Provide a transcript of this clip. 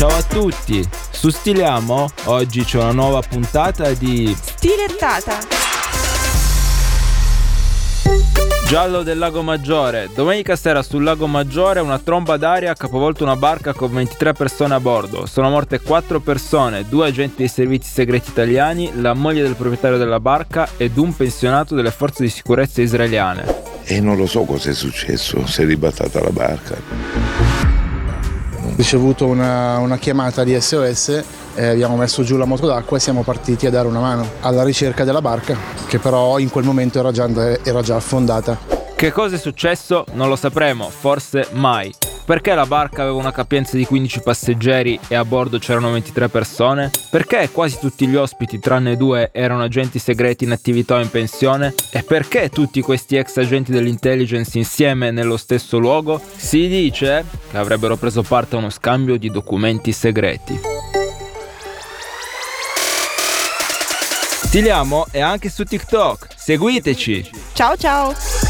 Ciao a tutti, su Stiliamo oggi c'è una nuova puntata di Stilettata. Giallo del Lago Maggiore. Domenica sera sul Lago Maggiore una tromba d'aria ha capovolto una barca con 23 persone a bordo. Sono morte 4 persone, due agenti dei servizi segreti italiani, la moglie del proprietario della barca ed un pensionato delle forze di sicurezza israeliane. E non lo so cosa è successo, si è ribattata la barca. Ricevuto una, una chiamata di SOS, eh, abbiamo messo giù la moto d'acqua e siamo partiti a dare una mano alla ricerca della barca, che però in quel momento era già, era già affondata. Che cosa è successo? Non lo sapremo, forse mai. Perché la barca aveva una capienza di 15 passeggeri e a bordo c'erano 23 persone? Perché quasi tutti gli ospiti, tranne due, erano agenti segreti in attività o in pensione? E perché tutti questi ex agenti dell'intelligence insieme nello stesso luogo? Si dice che avrebbero preso parte a uno scambio di documenti segreti. Stiliamo è anche su TikTok. Seguiteci! Ciao ciao.